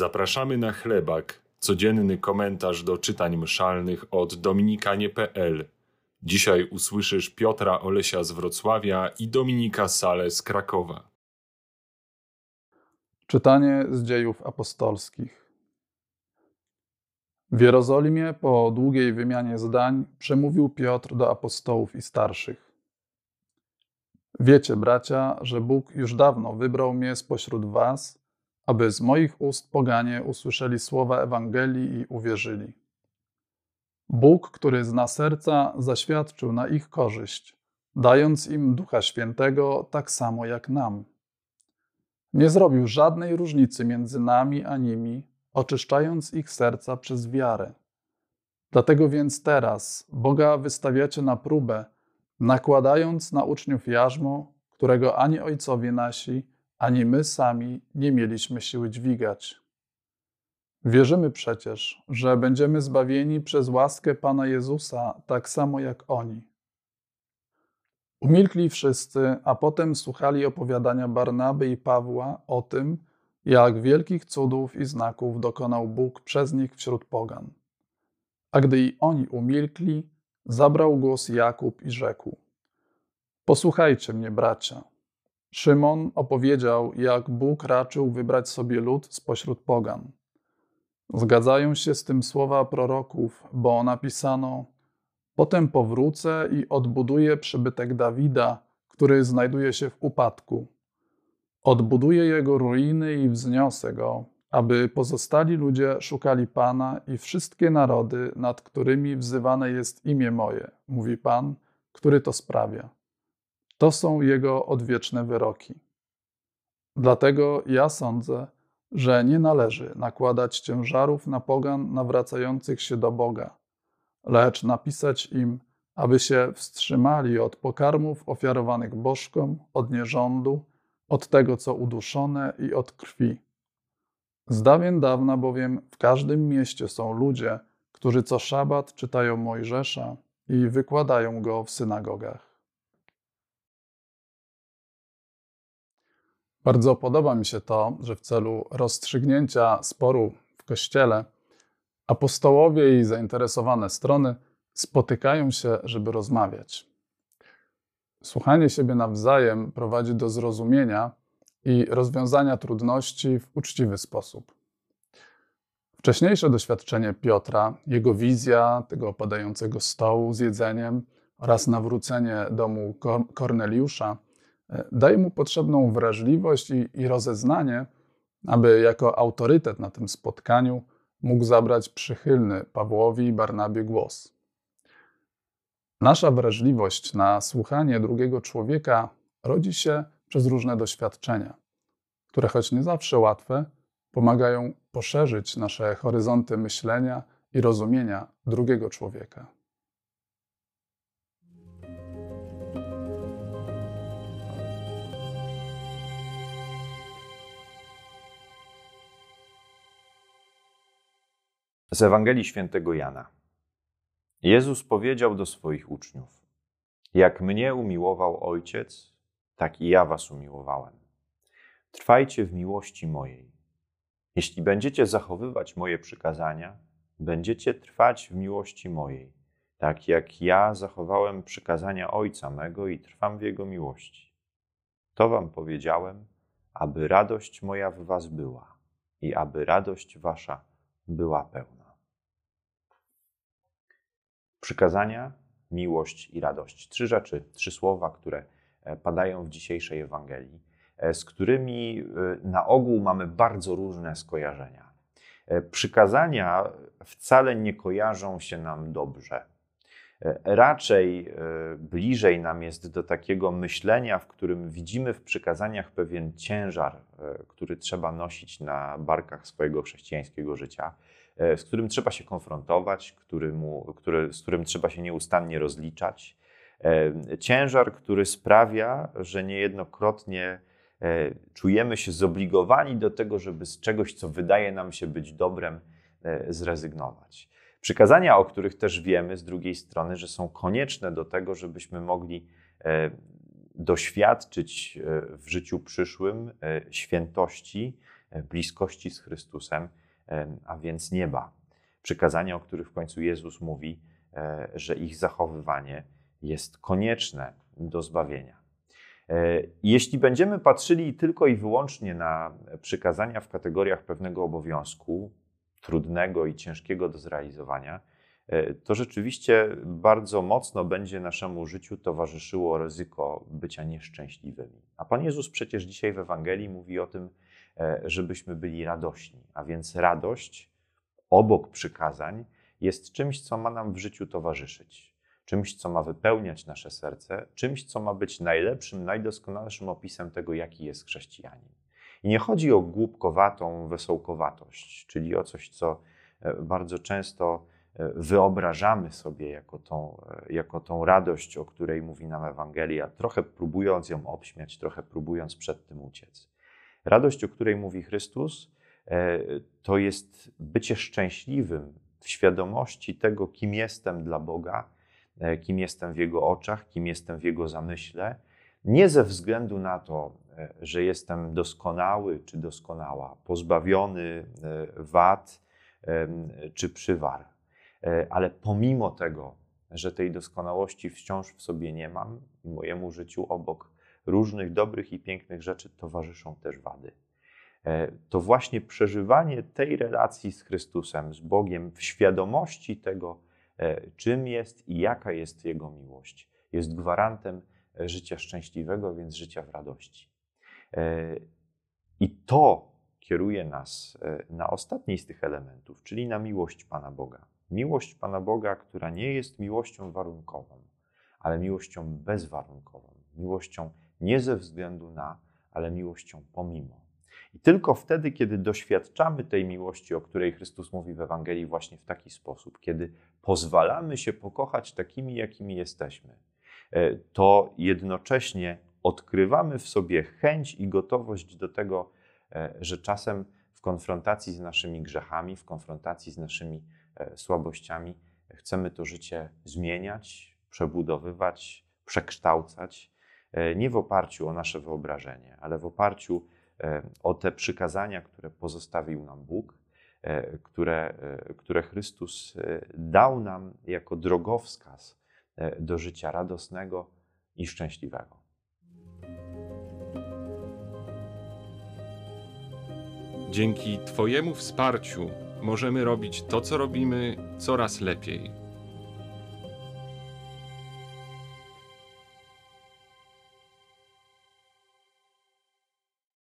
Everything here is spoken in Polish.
Zapraszamy na chlebak, codzienny komentarz do czytań mszalnych od dominikanie.pl. Dzisiaj usłyszysz Piotra Olesia z Wrocławia i Dominika Sale z Krakowa. Czytanie z dziejów apostolskich. W Jerozolimie po długiej wymianie zdań przemówił Piotr do apostołów i starszych. Wiecie, bracia, że Bóg już dawno wybrał mnie spośród was, aby z moich ust poganie usłyszeli słowa Ewangelii i uwierzyli. Bóg, który zna serca, zaświadczył na ich korzyść, dając im Ducha Świętego tak samo jak nam. Nie zrobił żadnej różnicy między nami a nimi, oczyszczając ich serca przez wiarę. Dlatego więc teraz Boga wystawiacie na próbę, nakładając na uczniów jarzmo, którego ani ojcowie nasi, ani my sami nie mieliśmy siły dźwigać. Wierzymy przecież, że będziemy zbawieni przez łaskę Pana Jezusa, tak samo jak oni. Umilkli wszyscy, a potem słuchali opowiadania Barnaby i Pawła o tym, jak wielkich cudów i znaków dokonał Bóg przez nich wśród pogan. A gdy i oni umilkli, zabrał głos Jakub i rzekł: Posłuchajcie mnie, bracia. Szymon opowiedział, jak Bóg raczył wybrać sobie lud spośród pogan. Zgadzają się z tym słowa proroków, bo napisano: Potem powrócę i odbuduję przybytek Dawida, który znajduje się w upadku. Odbuduję jego ruiny i wzniosę go, aby pozostali ludzie szukali Pana i wszystkie narody, nad którymi wzywane jest imię moje, mówi Pan, który to sprawia. To są jego odwieczne wyroki. Dlatego ja sądzę, że nie należy nakładać ciężarów na pogan nawracających się do Boga, lecz napisać im, aby się wstrzymali od pokarmów ofiarowanych bożkom, od nierządu, od tego, co uduszone i od krwi. Z dawien dawna bowiem w każdym mieście są ludzie, którzy co szabat czytają Mojżesza i wykładają go w synagogach. Bardzo podoba mi się to, że w celu rozstrzygnięcia sporu w kościele apostołowie i zainteresowane strony spotykają się, żeby rozmawiać. Słuchanie siebie nawzajem prowadzi do zrozumienia i rozwiązania trudności w uczciwy sposób. Wcześniejsze doświadczenie Piotra, jego wizja tego opadającego stołu z jedzeniem oraz nawrócenie domu Korneliusza – daje mu potrzebną wrażliwość i, i rozeznanie, aby jako autorytet na tym spotkaniu mógł zabrać przychylny Pawłowi i Barnabie głos. Nasza wrażliwość na słuchanie drugiego człowieka rodzi się przez różne doświadczenia, które choć nie zawsze łatwe, pomagają poszerzyć nasze horyzonty myślenia i rozumienia drugiego człowieka. Z Ewangelii Świętego Jana. Jezus powiedział do swoich uczniów: Jak mnie umiłował Ojciec, tak i ja was umiłowałem. Trwajcie w miłości mojej. Jeśli będziecie zachowywać moje przykazania, będziecie trwać w miłości mojej, tak jak ja zachowałem przykazania Ojca mego i trwam w Jego miłości. To wam powiedziałem, aby radość moja w was była i aby radość wasza była pełna przykazania, miłość i radość. Trzy rzeczy, trzy słowa, które e, padają w dzisiejszej Ewangelii, e, z którymi e, na ogół mamy bardzo różne skojarzenia. Przykazania wcale nie kojarzą się nam dobrze. Raczej bliżej nam jest do takiego myślenia, w którym widzimy w przykazaniach pewien ciężar, który trzeba nosić na barkach swojego chrześcijańskiego życia E, z którym trzeba się konfrontować, który z którym trzeba się nieustannie rozliczać. E, ciężar, który sprawia, że niejednokrotnie e, czujemy się zobligowani do tego, żeby z czegoś, co wydaje nam się być dobrem, zrezygnować. Przykazania, o których też wiemy z drugiej strony, że są konieczne do tego, żebyśmy mogli doświadczyć w życiu przyszłym świętości, bliskości z Chrystusem, a więc nieba. Przykazania, o których w końcu Jezus mówi, że ich zachowywanie jest konieczne do zbawienia. Jeśli będziemy patrzyli tylko i wyłącznie na przykazania w kategoriach pewnego obowiązku, trudnego i ciężkiego do zrealizowania, e, to rzeczywiście bardzo mocno będzie naszemu życiu towarzyszyło ryzyko bycia nieszczęśliwymi. A Pan Jezus przecież dzisiaj w Ewangelii mówi o tym, e, żebyśmy byli radośni. A więc radość obok przykazań jest czymś, co ma nam w życiu towarzyszyć. Czymś, co ma wypełniać nasze serce, czymś, co ma być najlepszym, najdoskonalszym opisem tego, jaki jest chrześcijanin. I nie chodzi o głupkowatą wesołkowatość, czyli o coś, co e, bardzo często e, wyobrażamy sobie jako tą, e, jako tą radość, o której mówi nam Ewangelia, trochę próbując ją obśmiać, trochę próbując przed tym uciec. Radość, o której mówi Chrystus, to jest bycie szczęśliwym w świadomości tego, kim jestem dla Boga, kim jestem w Jego oczach, kim jestem w Jego zamyśle, nie ze względu na to, e, że jestem doskonały czy doskonała, pozbawiony e, wad czy przywar, e, ale pomimo tego, że tej doskonałości wciąż w sobie nie mam mojemu życiu obok różnych dobrych i pięknych rzeczy towarzyszą też wady. To właśnie przeżywanie tej relacji z Chrystusem, z Bogiem, w świadomości tego, czym jest i jaka jest Jego miłość, jest gwarantem życia szczęśliwego, więc życia w radości. E, I to kieruje nas e, na ostatni z tych elementów, czyli na miłość Pana Boga. Miłość Pana Boga, która nie jest miłością warunkową, ale miłością bezwarunkową, miłością nie ze względu na, ale miłością pomimo. I tylko wtedy, kiedy doświadczamy tej miłości, o której Chrystus mówi w Ewangelii, właśnie w taki sposób, kiedy pozwalamy się pokochać takimi, jakimi jesteśmy, to jednocześnie odkrywamy w sobie chęć i gotowość do tego, e, że czasem w konfrontacji z naszymi grzechami, w konfrontacji z naszymi e, słabościami, chcemy to życie zmieniać, przebudowywać, przekształcać, nie w oparciu o nasze wyobrażenie, ale w oparciu o te przykazania, które pozostawił nam Bóg, które, które Chrystus dał nam jako drogowskaz E, do życia radosnego i szczęśliwego. Dzięki Twojemu wsparciu możemy robić to, co robimy, coraz lepiej.